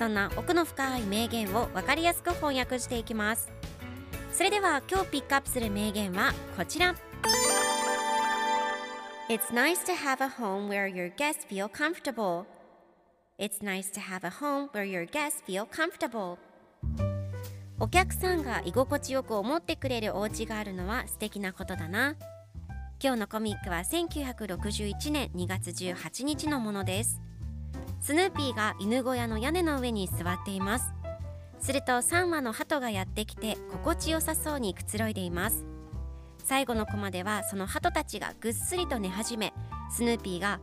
そんな奥の深い名言を分かりやすく翻訳していきますそれでは今日ピックアップする名言はこちら It's nice to have a home where your guests feel comfortable It's nice to have a home where your guests feel comfortable お客さんが居心地よく思ってくれるお家があるのは素敵なことだな今日のコミックは1961年2月18日のものですスヌーピーが犬小屋の屋根の上に座っています。すると3羽の鳩がやってきて心地よさそうにくつろいでいます。最後のコマではその鳩たちがぐっすりと寝始めスヌーピーが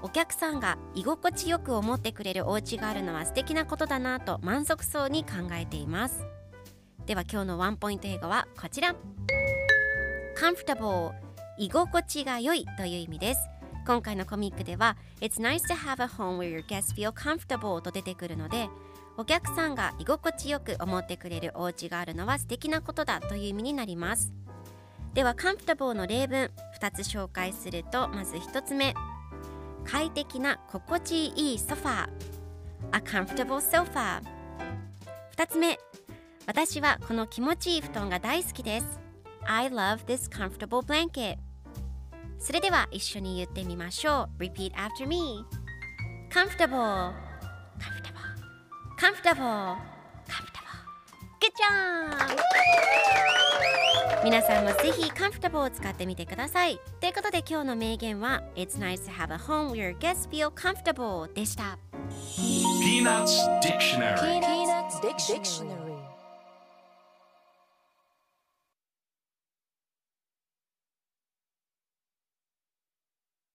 お客さんが居心地よく思ってくれるお家があるのは素敵なことだなと満足そうに考えています。では今日のワンポイント英語はこちら。Comfortable 居心地が良いという意味です。今回のコミックでは It's nice to have a home where your guests feel comfortable と出てくるのでお客さんが居心地よく思ってくれるお家があるのは素敵なことだという意味になりますでは comfortable の例文2つ紹介するとまず1つ目快適な心地いいソファー A comfortable sofa 2つ目私はこの気持ちいい布団が大好きです I love this comfortable blanket それでは一緒に言ってみましょう Repeat after me comfortable comfortable comfortable comfortable Good job! 皆さんもぜひ comfortable を使ってみてくださいということで今日の名言は It's nice to have a home where your guests feel comfortable でした Peanuts Dictionary Peanuts Dictionary.